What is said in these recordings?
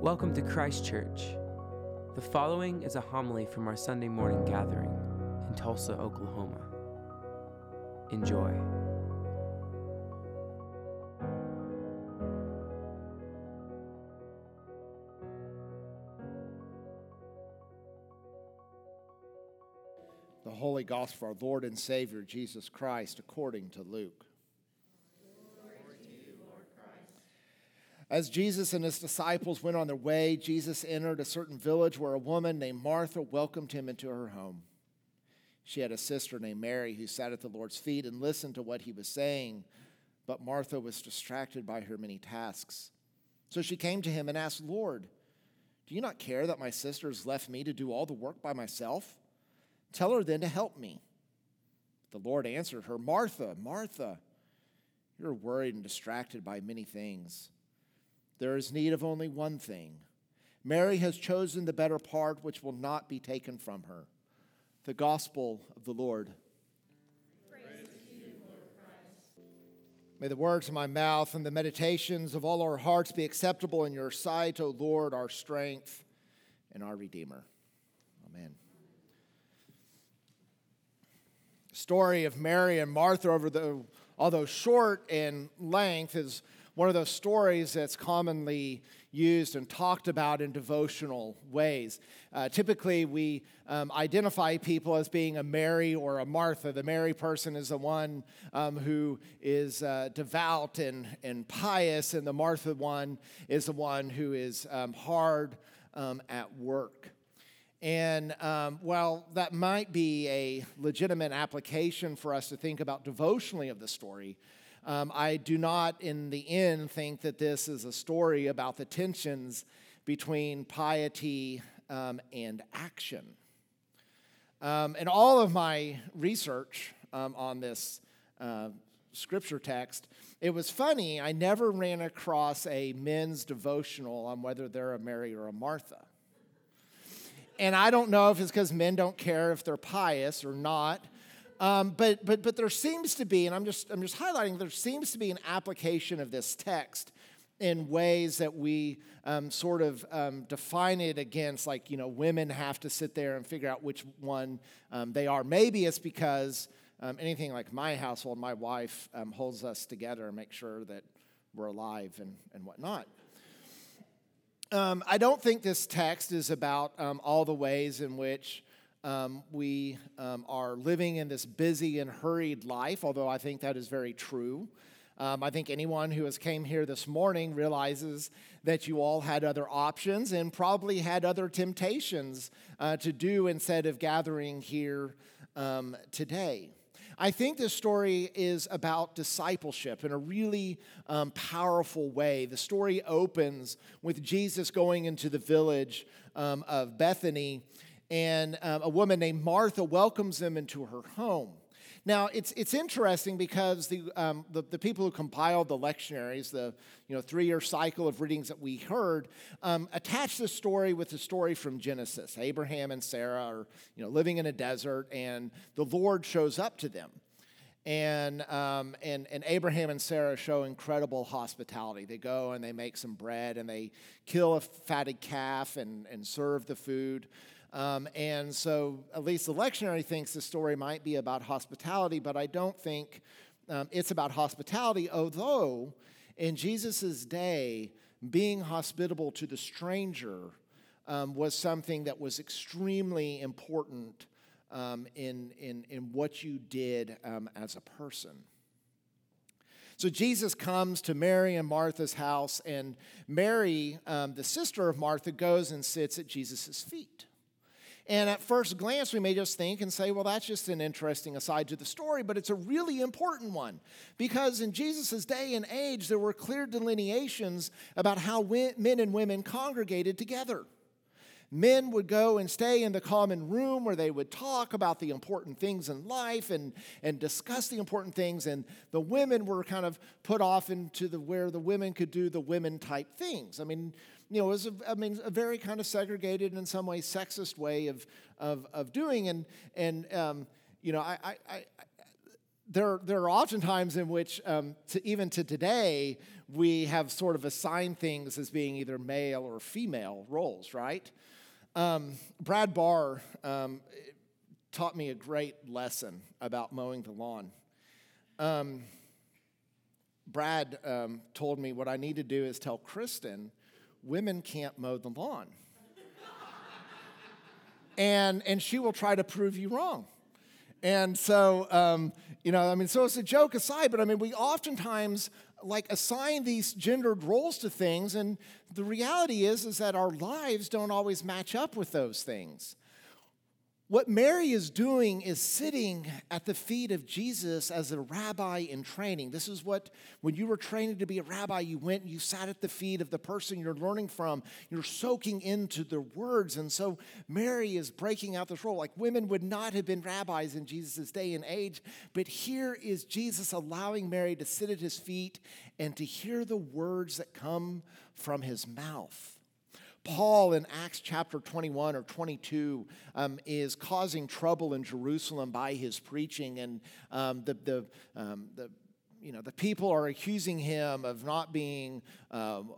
Welcome to Christ Church. The following is a homily from our Sunday morning gathering in Tulsa, Oklahoma. Enjoy. The Holy Gospel of our Lord and Savior Jesus Christ according to Luke. As Jesus and his disciples went on their way, Jesus entered a certain village where a woman named Martha welcomed him into her home. She had a sister named Mary who sat at the Lord's feet and listened to what he was saying, but Martha was distracted by her many tasks. So she came to him and asked, Lord, do you not care that my sister has left me to do all the work by myself? Tell her then to help me. The Lord answered her, Martha, Martha, you're worried and distracted by many things there is need of only one thing. Mary has chosen the better part, which will not be taken from her. The gospel of the Lord. May the words of my mouth and the meditations of all our hearts be acceptable in your sight, O Lord, our strength and our Redeemer. Amen. The story of Mary and Martha, over the, although short in length, is one of those stories that's commonly used and talked about in devotional ways. Uh, typically, we um, identify people as being a Mary or a Martha. The Mary person is the one um, who is uh, devout and, and pious, and the Martha one is the one who is um, hard um, at work. And um, while that might be a legitimate application for us to think about devotionally of the story, um, I do not, in the end, think that this is a story about the tensions between piety um, and action. Um, in all of my research um, on this uh, scripture text, it was funny, I never ran across a men's devotional on whether they're a Mary or a Martha. And I don't know if it's because men don't care if they're pious or not. Um, but, but, but there seems to be, and I'm just, I'm just highlighting, there seems to be an application of this text in ways that we um, sort of um, define it against, like, you know, women have to sit there and figure out which one um, they are. Maybe it's because um, anything like my household, my wife um, holds us together and makes sure that we're alive and, and whatnot. I don't think this text is about all the ways in which um, we um, are living in this busy and hurried life, although I think that is very true. Um, I think anyone who has came here this morning realizes that you all had other options and probably had other temptations uh, to do instead of gathering here um, today. I think this story is about discipleship in a really um, powerful way. The story opens with Jesus going into the village um, of Bethany and um, a woman named Martha welcomes them into her home. Now, it's, it's interesting because the, um, the, the, people who compiled the lectionaries, the you know, three year cycle of readings that we heard, um, attach the story with the story from Genesis. Abraham and Sarah are you know, living in a desert, and the Lord shows up to them. And, um, and, and Abraham and Sarah show incredible hospitality. They go and they make some bread and they kill a fatted calf and, and serve the food. Um, and so, at least the lectionary thinks the story might be about hospitality, but I don't think um, it's about hospitality, although in Jesus' day, being hospitable to the stranger um, was something that was extremely important um, in, in, in what you did um, as a person. So Jesus comes to Mary and Martha's house, and Mary, um, the sister of Martha, goes and sits at Jesus' feet. And at first glance, we may just think and say, well, that's just an interesting aside to the story, but it's a really important one. Because in Jesus' day and age, there were clear delineations about how men and women congregated together. Men would go and stay in the common room where they would talk about the important things in life and, and discuss the important things, and the women were kind of put off into the where the women could do the women type things. I mean, you know, it was a, I mean, a very kind of segregated and in some ways sexist way of, of, of doing. And, and um, you know, I, I, I, there, there are often times in which, um, to, even to today, we have sort of assigned things as being either male or female roles, right? Um, Brad Barr um, taught me a great lesson about mowing the lawn. Um, Brad um, told me what I need to do is tell Kristen women can't mow the lawn. and, and she will try to prove you wrong. And so, um, you know, I mean, so it's a joke aside, but I mean, we oftentimes like assign these gendered roles to things, and the reality is, is that our lives don't always match up with those things. What Mary is doing is sitting at the feet of Jesus as a rabbi in training. This is what, when you were training to be a rabbi, you went and you sat at the feet of the person you're learning from. You're soaking into their words. And so Mary is breaking out this role. Like women would not have been rabbis in Jesus' day and age, but here is Jesus allowing Mary to sit at his feet and to hear the words that come from his mouth. Paul in Acts chapter 21 or 22 um, is causing trouble in Jerusalem by his preaching, and um, the, the, um, the, you know, the people are accusing him of not being. Um,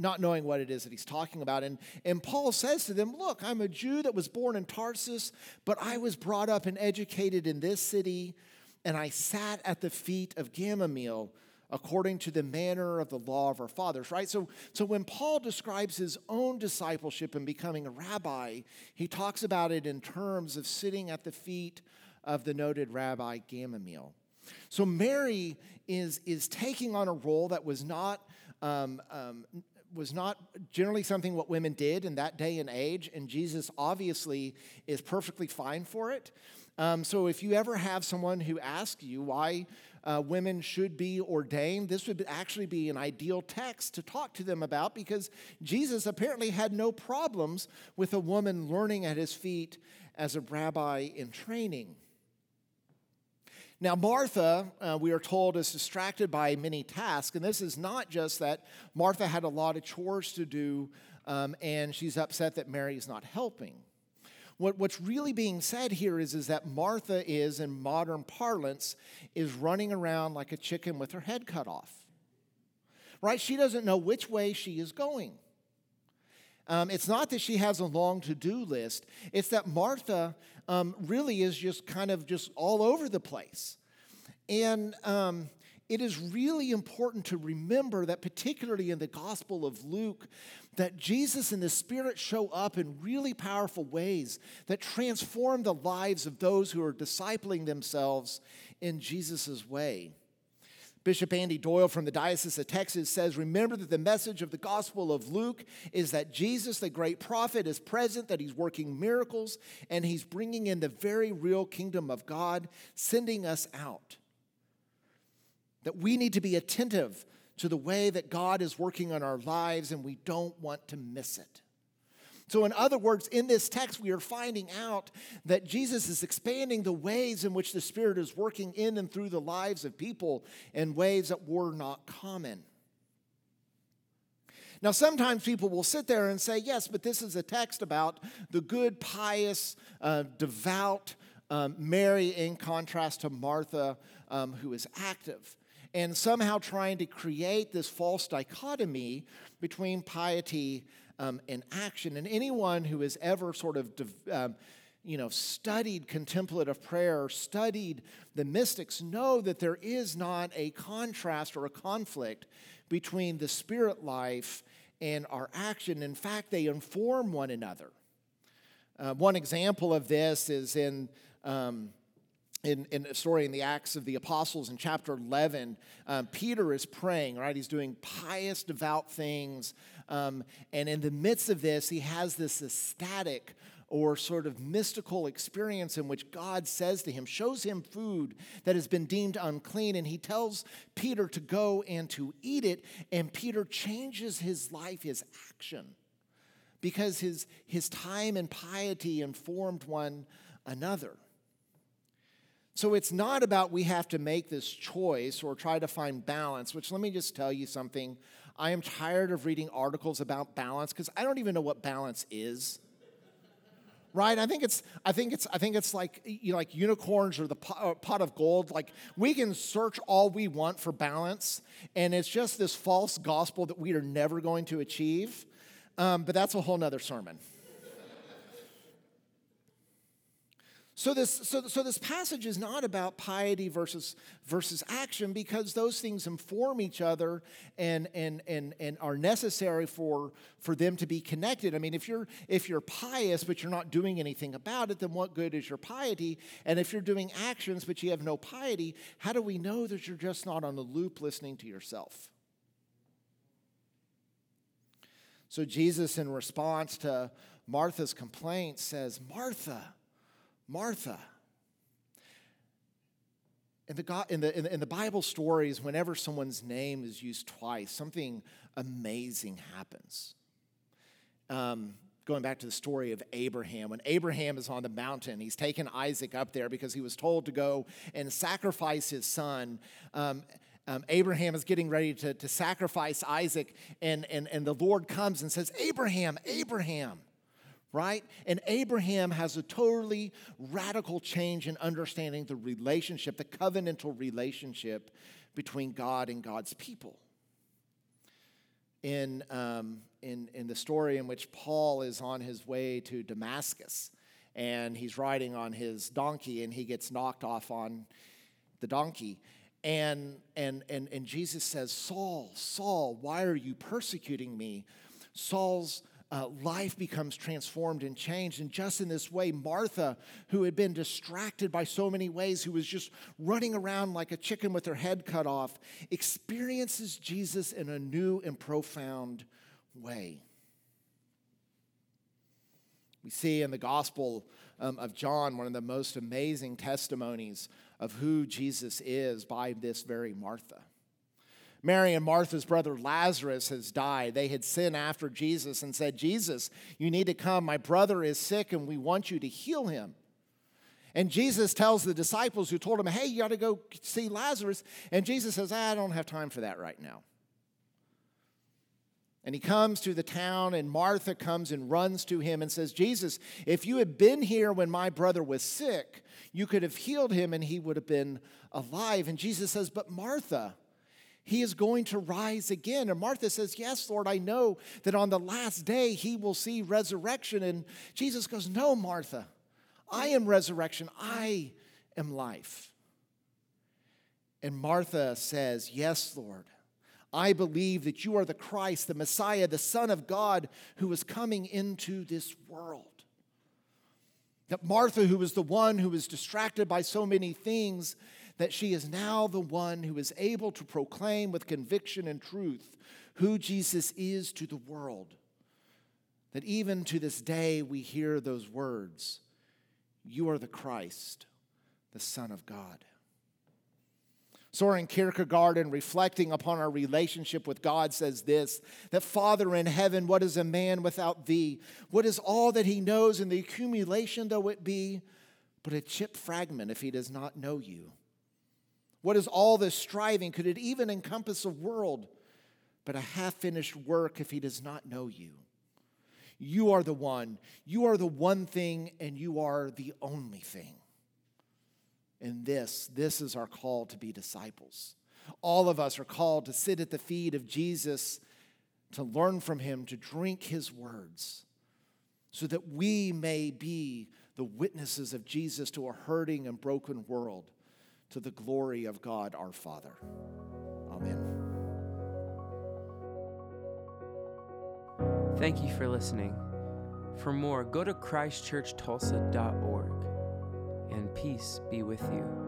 not knowing what it is that he's talking about. And, and Paul says to them, Look, I'm a Jew that was born in Tarsus, but I was brought up and educated in this city, and I sat at the feet of Gamaliel according to the manner of the law of our fathers, right? So, so when Paul describes his own discipleship and becoming a rabbi, he talks about it in terms of sitting at the feet of the noted rabbi Gamaliel. So Mary is, is taking on a role that was not, um, um, was not generally something what women did in that day and age, and Jesus obviously is perfectly fine for it. Um, so if you ever have someone who asks you why uh, women should be ordained, this would actually be an ideal text to talk to them about because Jesus apparently had no problems with a woman learning at his feet as a rabbi in training. Now, Martha, uh, we are told, is distracted by many tasks. And this is not just that Martha had a lot of chores to do um, and she's upset that Mary is not helping. What, what's really being said here is, is that Martha is, in modern parlance, is running around like a chicken with her head cut off. Right? She doesn't know which way she is going. Um, it's not that she has a long to do list, it's that Martha um, really is just kind of just all over the place. And um, it is really important to remember that, particularly in the Gospel of Luke, that Jesus and the Spirit show up in really powerful ways that transform the lives of those who are discipling themselves in Jesus' way. Bishop Andy Doyle from the Diocese of Texas says Remember that the message of the Gospel of Luke is that Jesus, the great prophet, is present, that he's working miracles, and he's bringing in the very real kingdom of God, sending us out. That we need to be attentive to the way that God is working on our lives, and we don't want to miss it. So, in other words, in this text, we are finding out that Jesus is expanding the ways in which the Spirit is working in and through the lives of people in ways that were not common. Now, sometimes people will sit there and say, yes, but this is a text about the good, pious, uh, devout um, Mary in contrast to Martha, um, who is active and somehow trying to create this false dichotomy between piety um, and action. And anyone who has ever sort of um, you know, studied contemplative prayer, studied the mystics, know that there is not a contrast or a conflict between the spirit life and our action. In fact, they inform one another. Uh, one example of this is in um, in, in a story in the Acts of the Apostles in chapter 11, um, Peter is praying, right? He's doing pious, devout things. Um, and in the midst of this, he has this ecstatic or sort of mystical experience in which God says to him, shows him food that has been deemed unclean, and he tells Peter to go and to eat it. And Peter changes his life, his action, because his, his time and piety informed one another. So it's not about we have to make this choice or try to find balance, which let me just tell you something. I am tired of reading articles about balance because I don't even know what balance is. right? I think it's I think it's I think it's like you know, like unicorns or the pot, uh, pot of gold. Like we can search all we want for balance, and it's just this false gospel that we are never going to achieve. Um, but that's a whole nother sermon. So this, so, so this passage is not about piety versus, versus action because those things inform each other and, and, and, and are necessary for, for them to be connected. I mean, if you're, if you're pious but you're not doing anything about it, then what good is your piety? And if you're doing actions but you have no piety, how do we know that you're just not on the loop listening to yourself? So Jesus, in response to Martha's complaint, says, Martha, Martha. In the, God, in, the, in the Bible stories, whenever someone's name is used twice, something amazing happens. Um, going back to the story of Abraham, when Abraham is on the mountain, he's taken Isaac up there because he was told to go and sacrifice his son. Um, um, Abraham is getting ready to, to sacrifice Isaac, and, and, and the Lord comes and says, Abraham, Abraham right? And Abraham has a totally radical change in understanding the relationship, the covenantal relationship between God and God's people. In, um, in, in the story in which Paul is on his way to Damascus and he's riding on his donkey and he gets knocked off on the donkey. And, and, and, and Jesus says, Saul, Saul, why are you persecuting me? Saul's uh, life becomes transformed and changed. And just in this way, Martha, who had been distracted by so many ways, who was just running around like a chicken with her head cut off, experiences Jesus in a new and profound way. We see in the Gospel um, of John one of the most amazing testimonies of who Jesus is by this very Martha. Mary and Martha's brother Lazarus has died. They had sent after Jesus and said, Jesus, you need to come. My brother is sick and we want you to heal him. And Jesus tells the disciples who told him, Hey, you got to go see Lazarus. And Jesus says, I don't have time for that right now. And he comes to the town, and Martha comes and runs to him and says, Jesus, if you had been here when my brother was sick, you could have healed him and he would have been alive. And Jesus says, But Martha, he is going to rise again. And Martha says, Yes, Lord, I know that on the last day he will see resurrection. And Jesus goes, No, Martha, I am resurrection, I am life. And Martha says, Yes, Lord. I believe that you are the Christ, the Messiah, the Son of God who is coming into this world. That Martha, who was the one who was distracted by so many things, that she is now the one who is able to proclaim with conviction and truth who Jesus is to the world. That even to this day we hear those words You are the Christ, the Son of God. Soren Kierkegaard, in reflecting upon our relationship with God, says this that Father in heaven, what is a man without thee? What is all that he knows in the accumulation, though it be but a chip fragment if he does not know you? What is all this striving? Could it even encompass a world but a half finished work if he does not know you? You are the one. You are the one thing, and you are the only thing. And this, this is our call to be disciples. All of us are called to sit at the feet of Jesus, to learn from him, to drink his words, so that we may be the witnesses of Jesus to a hurting and broken world to the glory of God our Father. Amen. Thank you for listening. For more, go to christchurchtulsa.org, and peace be with you.